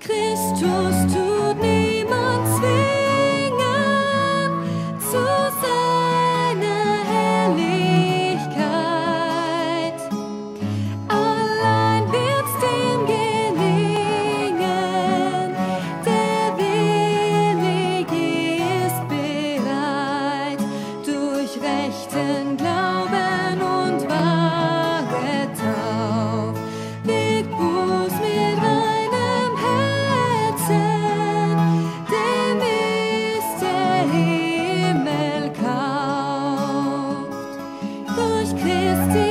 Christus tut Durch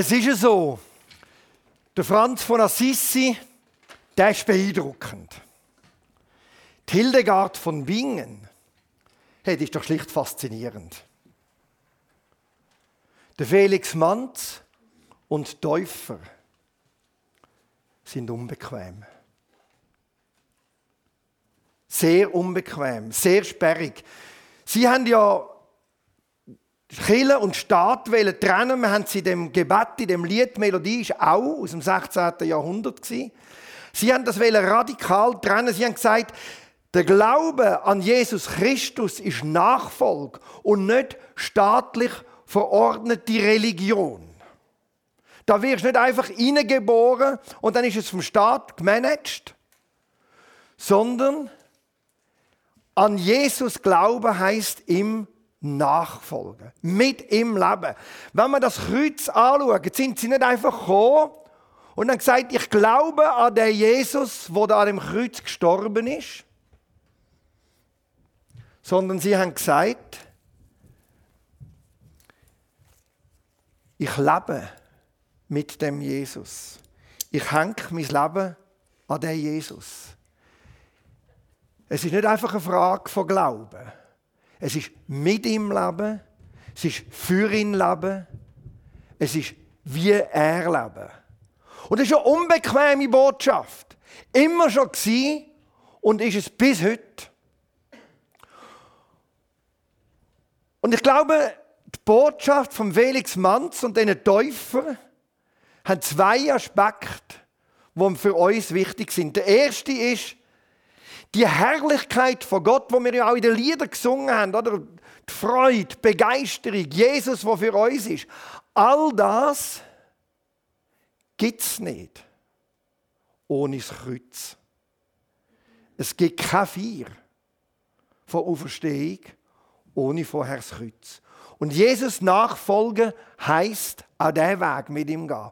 Es ist so, der Franz von Assisi, der ist beeindruckend. Die Hildegard von Bingen, hey, die ist doch schlicht faszinierend. Der Felix Manz und Täufer sind unbequem. Sehr unbequem, sehr sperrig. Sie haben ja Kirche und Staat wollen trennen. Wir haben sie in dem Gebet, in dem Lied, die Melodie ist auch aus dem 16. Jahrhundert. gewesen. Sie haben das radikal trennen. Sie haben gesagt, der Glaube an Jesus Christus ist Nachfolge und nicht staatlich verordnete Religion. Da wirst du nicht einfach hineingeboren und dann ist es vom Staat gemanagt, sondern an Jesus glauben heißt im Nachfolgen, mit im Leben. Wenn wir das Kreuz anschauen, sind sie nicht einfach gekommen und haben gesagt, ich glaube an den Jesus, der an dem Kreuz gestorben ist, sondern sie haben gesagt, ich lebe mit dem Jesus. Ich hänge mein Leben an den Jesus. Es ist nicht einfach eine Frage von Glauben. Es ist mit ihm Leben, es ist für ihn Leben, es ist wie er Leben. Und das ist eine unbequeme Botschaft. Immer schon gewesen und ist es bis heute. Und ich glaube, die Botschaft von Felix Manz und diesen Täufern hat zwei Aspekte, die für uns wichtig sind. Der erste ist, die Herrlichkeit von Gott, wo wir ja auch in den Liedern gesungen haben, oder? Die Freude, die Begeisterung, Jesus, der für uns ist. All das gibt es nicht ohne das Kreuz. Es gibt kein Vier von Auferstehung ohne vorher das Kreuz. Und Jesus nachfolgen heisst an diesen Weg mit ihm gehen.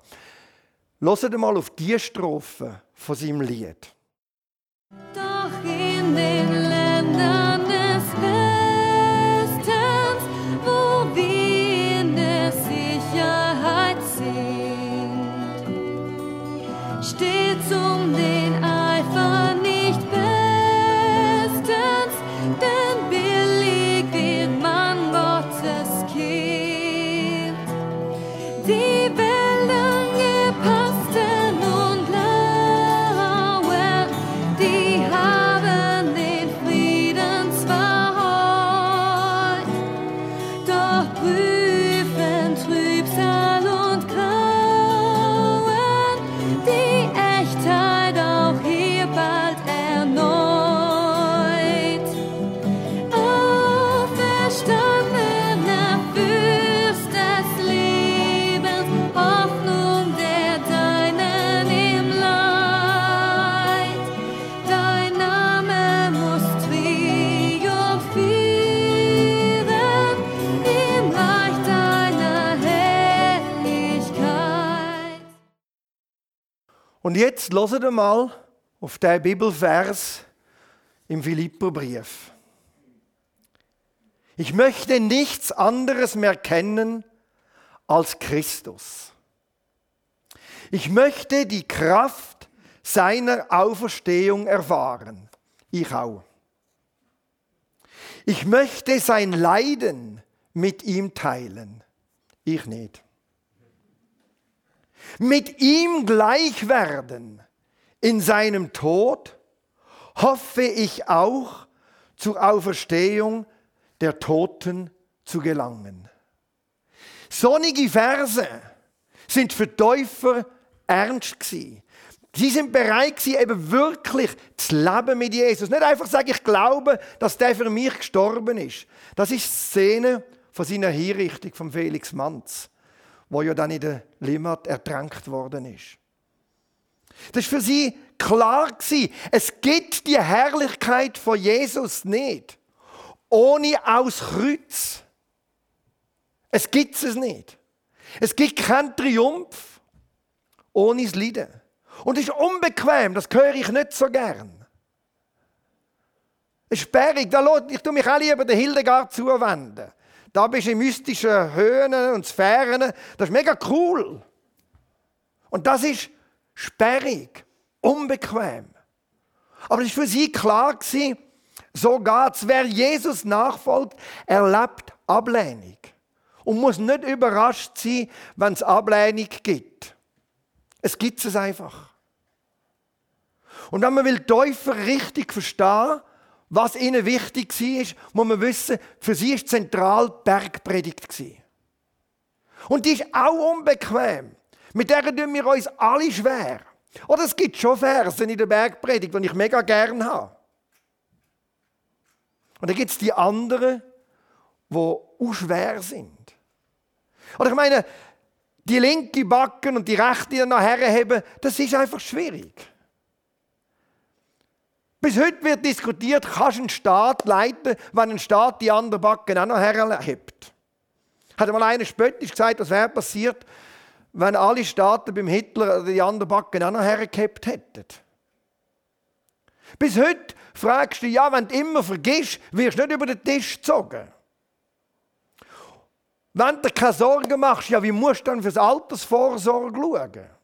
Hört mal auf die Strophe von seinem Lied. Doch Und jetzt hört mal auf den Bibelvers im Philipperbrief. Ich möchte nichts anderes mehr kennen als Christus. Ich möchte die Kraft seiner Auferstehung erfahren. Ich auch. Ich möchte sein Leiden mit ihm teilen. Ich nicht. Mit ihm gleich werden in seinem Tod hoffe ich auch zur Auferstehung der Toten zu gelangen. Sonnige Verse sind für Täufer ernst gewesen. Sie sind bereit gewesen, eben wirklich zu leben mit Jesus. Nicht einfach sagen, ich glaube, dass der für mich gestorben ist. Das ist die Szene von seiner Hinrichtung von Felix Manz, wo ja dann in der Limmat ertränkt worden ist. Das ist für sie klar gewesen. Es gibt die Herrlichkeit von Jesus nicht ohne aus Kreuz. Es gibt es nicht. Es gibt keinen Triumph ohne das Leiden. Und es ist unbequem, das höre ich nicht so gern. Es ist sperrig, da ich tue mich auch lieber der Hildegard zuwenden. Da bist du in mystischen Höhen und Sphären, das ist mega cool. Und das ist sperrig, unbequem. Aber es war für sie klar, gewesen, so geht's. Wer Jesus nachfolgt, erlebt Ablehnung. Und muss nicht überrascht sein, wenn es Ablehnung gibt. Es gibt es einfach. Und wenn man will Täufer richtig verstehen, was ihnen wichtig war, muss man wissen, für sie ist zentral Bergpredigt Und die ist auch unbequem. Mit der tun wir uns alle schwer. Oder es gibt schon Versen in der Bergpredigt, die ich mega gern habe. Und dann gibt es die anderen, die auch schwer sind. Oder ich meine, die linke Backen und die rechte nachher haben, das ist einfach schwierig. Bis heute wird diskutiert, kannst du einen Staat leiten, wenn ein Staat die andere Backen auch noch herhebt. Hat mal einer spöttisch gesagt, was wäre passiert, wenn alle Staaten beim Hitler die andere Backen auch noch hergehebt hätten. Bis heute fragst du, ja, wenn du immer vergisst, wirst du nicht über den Tisch gezogen. Wenn du keine Sorgen machst, ja, wie musst du dann fürs Altersvorsorge schauen?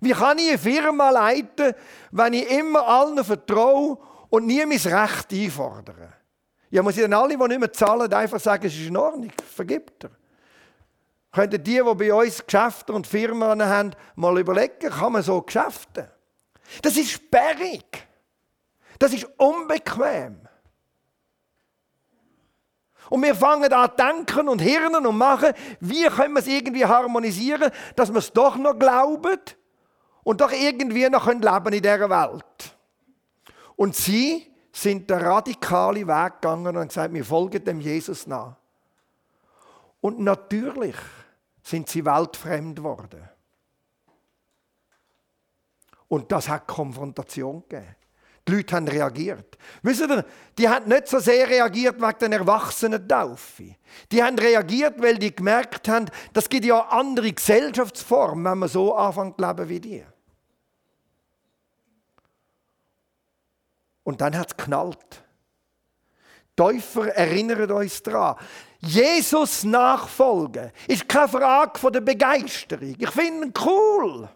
Wie kann ich eine Firma leiten, wenn ich immer allen vertraue und nie mein Recht einfordere? Ja, muss ich dann alle, die nicht mehr zahlen, einfach sagen, es ist in Ordnung, vergibt er. Könnten die, die bei uns Geschäfte und Firmen haben, mal überlegen, kann man so Geschäfte? Das ist sperrig. Das ist unbequem. Und wir fangen an denken und hirnen und machen, wie können wir es irgendwie harmonisieren, dass wir es doch noch glauben und doch irgendwie noch leben in dieser Welt. Und sie sind der radikale Weg gegangen und gesagt, wir folgen dem Jesus nach. Und natürlich sind sie weltfremd geworden. Und das hat Konfrontation gegeben. Die Leute haben reagiert. Wisst ihr, die haben nicht so sehr reagiert wegen den Erwachsenen-Taufe. Die haben reagiert, weil die gemerkt haben, das gibt ja andere Gesellschaftsformen, wenn man so anfängt zu leben wie die. Und dann hat es knallt. Täufer erinnert uns daran. Jesus nachfolgen ist keine Frage von der Begeisterung. Ich finde ihn cool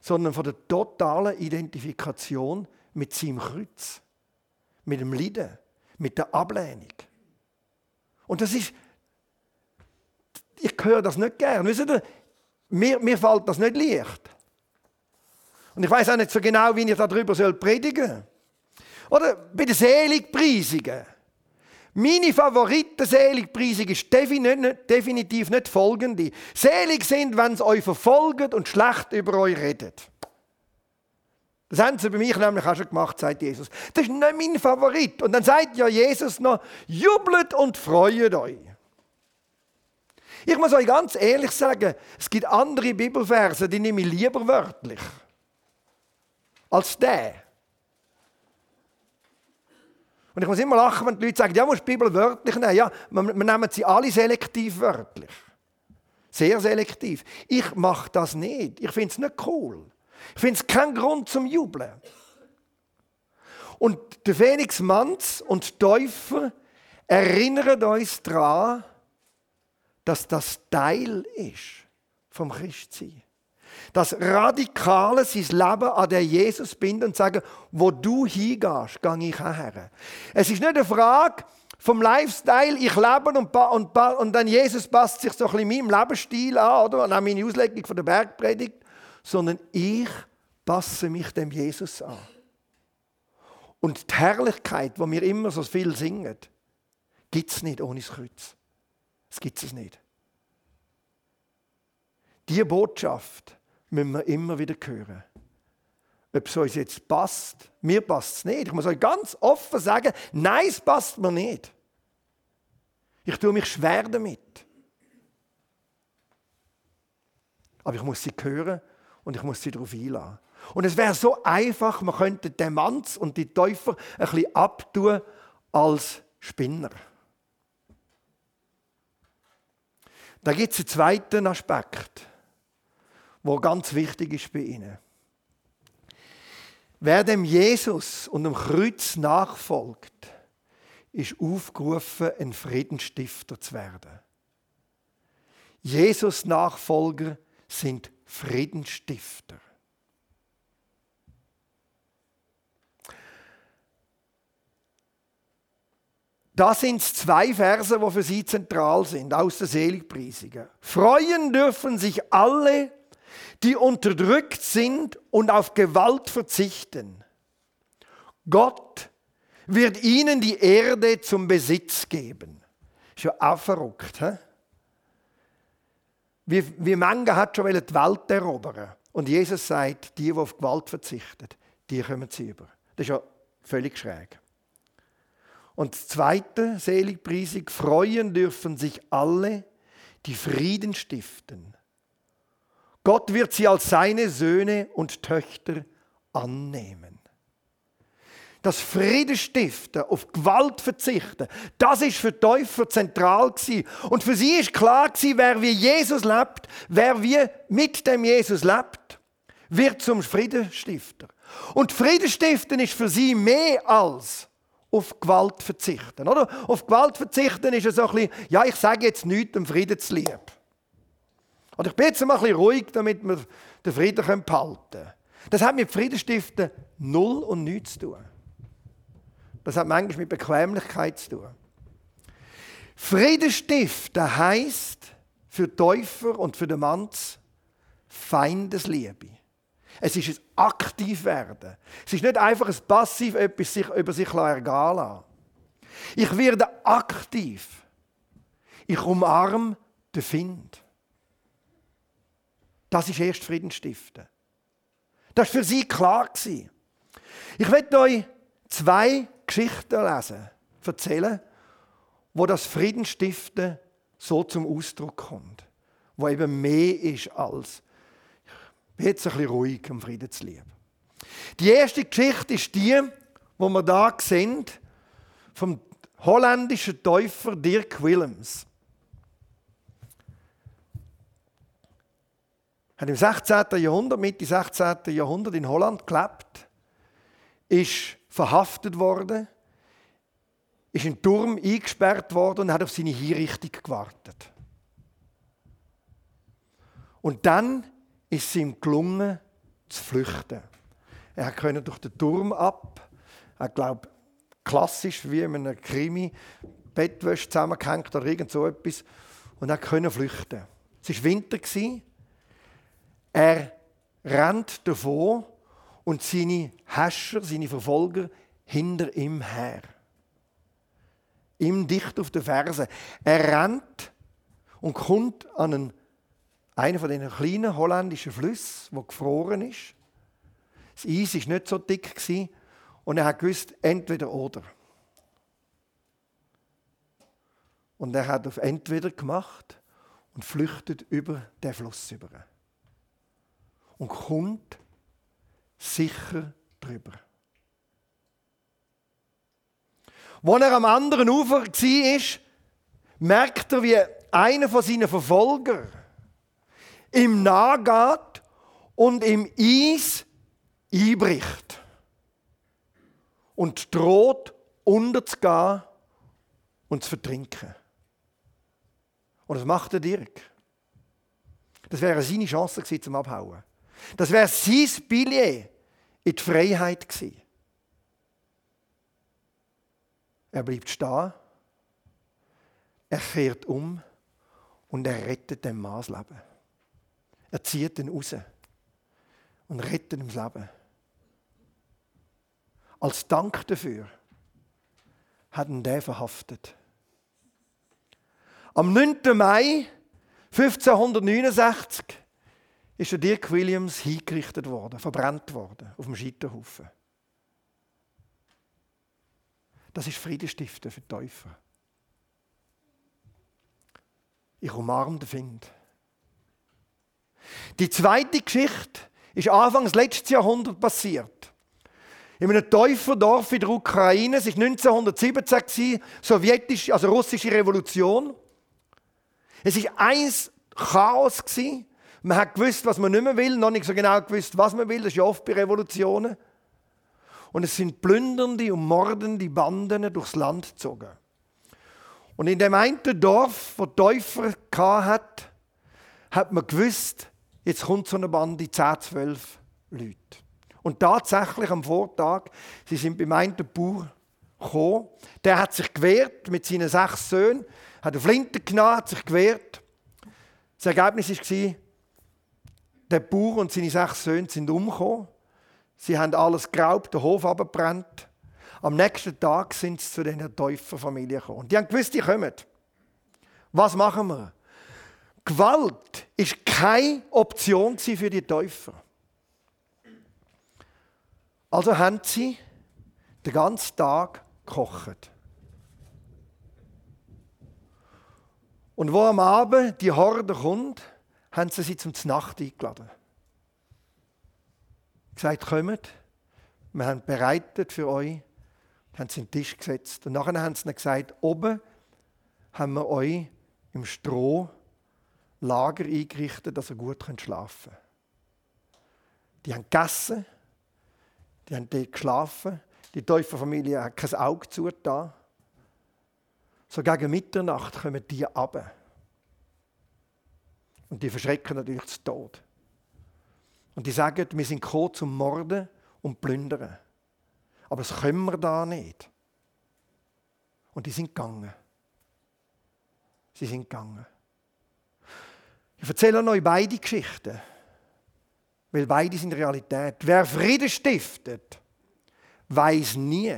sondern von der totalen Identifikation mit seinem Kreuz, mit dem Leiden, mit der Ablehnung. Und das ist, ich höre das nicht gern. Wisst ihr, mir, mir fällt das nicht leicht. Und ich weiß auch nicht so genau, wie ich darüber predigen soll. Oder bei den Seligpreisungen. Meine Favoriten-Seligpreisung ist definitiv nicht folgende. Selig sind, wenn es euch verfolgt und schlecht über euch redet. Das haben sie bei mir nämlich auch schon gemacht, sagt Jesus. Das ist nicht mein Favorit. Und dann sagt ja Jesus noch, jubelt und freut euch. Ich muss euch ganz ehrlich sagen, es gibt andere Bibelverse, die nehme ich lieber wörtlich. Als der. Und ich muss immer lachen, wenn die Leute sagen, ja, musst die Bibel wörtlich nehmen. Ja, wir, nehmen sie alle selektiv wörtlich. Sehr selektiv. Ich mache das nicht. Ich finde es nicht cool. Ich finde es keinen Grund zum Jubeln. Und der Phoenix Manz und Täufer erinnern uns daran, dass das Teil ist vom Christsein. Das Radikale sein Leben an der Jesus bindet und sagen, wo du hingehst, gehe ich auch her. Es ist nicht eine Frage vom Lifestyle, ich lebe und, und, und dann Jesus passt sich so ein bisschen meinem Lebensstil an, oder? Und auch meine Auslegung von der Bergpredigt, sondern ich passe mich dem Jesus an. Und die Herrlichkeit, wo wir immer so viel singen, gibt es nicht ohne das Kreuz. Es gibt es nicht. Diese Botschaft müssen wir immer wieder hören. Ob es uns jetzt passt, mir passt es nicht. Ich muss euch ganz offen sagen, nein, es passt mir nicht. Ich tue mich schwer damit. Aber ich muss sie hören und ich muss sie darauf einladen. Und es wäre so einfach, man könnte den Manz und die Täufer ein bisschen abtun als Spinner. Da gibt es einen zweiten Aspekt wo ganz wichtig ist bei ihnen. Wer dem Jesus und dem Kreuz nachfolgt, ist aufgerufen, ein Friedensstifter zu werden. Jesus Nachfolger sind Friedensstifter. Da sind zwei Verse, die für sie zentral sind, aus der Seligpreisungen. Freuen dürfen sich alle, die unterdrückt sind und auf Gewalt verzichten. Gott wird ihnen die Erde zum Besitz geben. Ist ja auch verrückt. He? Wie, wie Menge hat schon die Welt erobern Und Jesus sagt, die, die auf Gewalt verzichten, die kommen sie über. Das ist ja völlig schräg. Und das zweite, Seligpreisung, freuen dürfen sich alle, die Frieden stiften. Gott wird sie als seine Söhne und Töchter annehmen. Das Friedenstiften, auf Gewalt verzichten, das ist für Täufer zentral gewesen. Und für sie ist klar gewesen, wer wie Jesus lebt, wer wie mit dem Jesus lebt, wird zum Friedenstifter. Und Friedenstiften ist für sie mehr als auf Gewalt verzichten, oder? Auf Gewalt verzichten ist ja so ein bisschen, ja, ich sage jetzt nichts, um Frieden zu lieben. Und ich bin jetzt mal ein bisschen ruhig, damit wir den Frieden behalten können. Das hat mit Friedenstiften null und nichts zu tun. Das hat manchmal mit Bequemlichkeit zu tun. Friedenstiften heisst für Täufer und für den Manz Feindesliebe. Es ist ein Aktivwerden. Es ist nicht einfach ein Passiv etwas sich über sich ergehen lassen. Ich werde aktiv. Ich umarme den Find. Das ist erst Frieden stiften. Das war für sie klar. Ich werde euch zwei Geschichten lesen, erzählen, wo das Friedenstiften so zum Ausdruck kommt. Wo eben mehr ist als, ich bin jetzt ein bisschen ruhig, um Frieden zu lieben. Die erste Geschichte ist die, wo wir da sehen, vom holländischen Täufer Dirk Willems. Hat im 16. Jahrhundert, Mitte 16. Jahrhundert in Holland gelebt, ist verhaftet worden, ist in den Turm eingesperrt worden und hat auf seine Hinrichtung gewartet. Und dann ist es ihm gelungen, zu flüchten. Er konnte durch den Turm ab, er glaubt klassisch wie in einem Krimi, Bettwäsche zusammengehängt oder irgend so etwas, und er konnte flüchten. Es war Winter. Er rennt davon und seine Häscher, seine Verfolger hinter ihm her. Ihm dicht auf den Fersen. Er rennt und kommt an einen, einen von diesen kleinen holländischen Flüssen, wo gefroren ist. Das Eis war nicht so dick und er hat gewusst, entweder oder. Und er hat auf entweder gemacht und flüchtet über den Fluss über und kommt sicher drüber. Als er am anderen Ufer war, merkt er, wie einer von seinen Verfolgern ihm nachgeht und im Eis einbricht und droht, unterzugehen und zu vertrinken. Und das macht der Dirk. Das wäre seine Chance zum Abhauen. Das wäre sein Billett in die Freiheit gewesen. Er bleibt stehen, er kehrt um und er rettet dem Mann das Leben. Er zieht ihn raus und rettet ihm das Leben. Als Dank dafür hat ihn der verhaftet. Am 9. Mai 1569 ist der Dirk Williams hingerichtet worden, verbrannt worden auf dem Scheiterhaufen. Das ist Friedenstiften für die Täufer. Ich umarme den Find. Die zweite Geschichte ist Anfangs letzten Jahrhundert passiert. In einem Täuferdorf in der Ukraine, es war 1917, sowjetische, also russische Revolution. Es war eins Chaos. Man hat gewusst, was man nicht mehr will, noch nicht so genau gewusst, was man will. Das ist ja oft bei Revolutionen. Und es sind plündernde und mordende Banden durchs Land gezogen. Und in dem einen Dorf, wo Täufer hat, hat man gewusst, jetzt kommt so eine Bande, 10, 12 Leute. Und tatsächlich am Vortag, sie sind beim einen Bauer gekommen, der hat sich gewehrt mit seinen sechs Söhnen, hat eine Flinte genommen, hat sich gewehrt. Das Ergebnis war, der Bauer und seine sechs Söhne sind umgekommen. Sie haben alles geraubt, den Hof abgebrannt. Am nächsten Tag sind sie zu dieser Täuferfamilie gekommen. Und die haben gewusst, die kommen. Was machen wir? Gewalt ist keine Option für die Täufer. Also haben sie den ganzen Tag gekocht. Und wo am Abend die Horde kommt, haben sie sie zum Nacht eingeladen. Gesagt, kommt, wir haben bereitet für euch, haben sie an den Tisch gesetzt. Und nachher haben sie ihnen gesagt, oben haben wir euch im Stroh Lager eingerichtet, dass ihr gut schlafen könnt. Die haben gegessen, die haben dort geschlafen. Die Täuferfamilie hat kein Auge zugetan. So gegen Mitternacht kommen die ab. Und die verschrecken natürlich zu Tod. Und die sagen, wir sind gekommen zum Morden und Plündern. Aber das können wir da nicht. Und die sind gegangen. Sie sind gegangen. Ich erzähle euch beide Geschichten, weil beide sind Realität. Wer Frieden stiftet, weiß nie,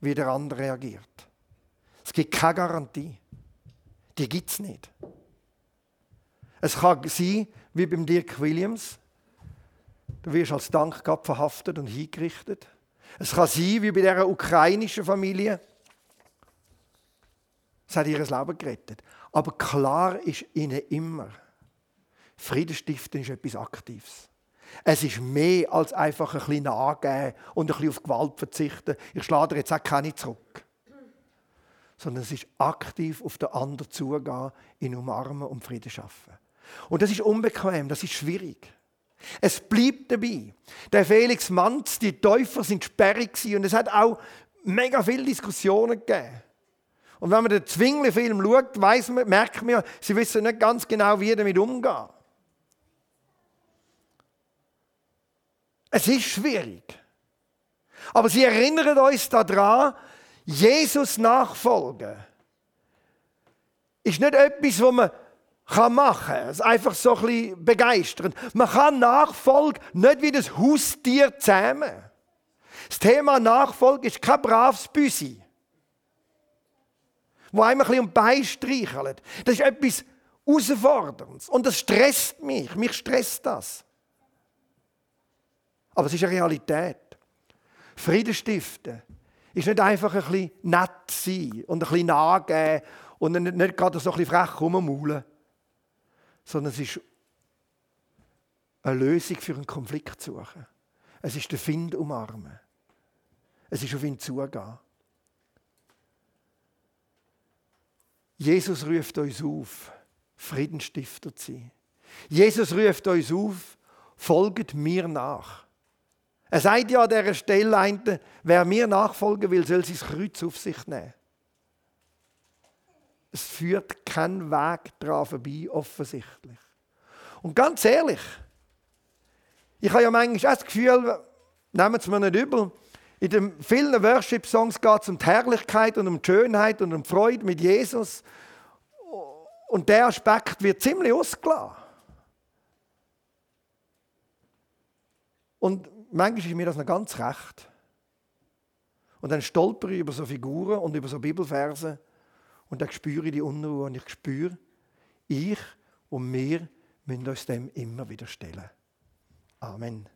wie der andere reagiert. Es gibt keine Garantie. Die gibt es nicht. Es kann sein, wie beim Dirk Williams. Du wirst als Dank verhaftet und hingerichtet. Es kann sein, wie bei dieser ukrainischen Familie. Es hat ihr Leben gerettet. Aber klar ist ihnen immer, Friedenstiften ist etwas Aktives. Es ist mehr als einfach ein bisschen angeben und ein bisschen auf Gewalt verzichten. Ich schlage dir jetzt auch keine zurück. Sondern es ist aktiv auf den anderen zugehen, ihn umarmen und Frieden schaffen. Und das ist unbequem, das ist schwierig. Es bleibt dabei. Der Felix Manz, die Täufer sind sperrig und es hat auch mega viele Diskussionen gegeben. Und wenn man den Zwingli-Film schaut, weiss man, merkt man, sie wissen nicht ganz genau, wie damit umgehen. Es ist schwierig. Aber sie erinnern uns daran, Jesus nachfolgen ist nicht etwas, wo man kann machen. Es ist einfach so ein bisschen begeisternd. Man kann Nachfolge nicht wie das Haustier zähmen. Das Thema Nachfolge ist kein braves Büsi, wo einem ein bisschen um die Beine streichelt. Das ist etwas Herausforderndes. Und das stresst mich. Mich stresst das. Aber es ist eine Realität. Frieden stiften ist nicht einfach ein bisschen nett sein und ein bisschen nachgeben und nicht, nicht gerade so ein bisschen frech rummaulen, sondern es ist eine Lösung für einen Konflikt zu suchen. Es ist den Find umarmen. Es ist auf ihn zugehen. Jesus ruft uns auf, Friedensstifter zu sein. Jesus ruft uns auf, folget mir nach. Er sagt ja an dieser Stelle, wer mir nachfolgen will, soll sein Kreuz auf sich nehmen. Führt kein Weg daran vorbei, offensichtlich. Und ganz ehrlich, ich habe ja manchmal auch das Gefühl, nehmen Sie mir nicht übel, in den vielen Worship-Songs geht es um die Herrlichkeit und um die Schönheit und um die Freude mit Jesus. Und der Aspekt wird ziemlich ausgelassen. Und manchmal ist mir das noch ganz recht. Und dann stolpere ich über so Figuren und über so Bibelverse und dann spüre ich die Unruhe und ich spüre, ich und wir müssen uns dem immer wieder stellen. Amen.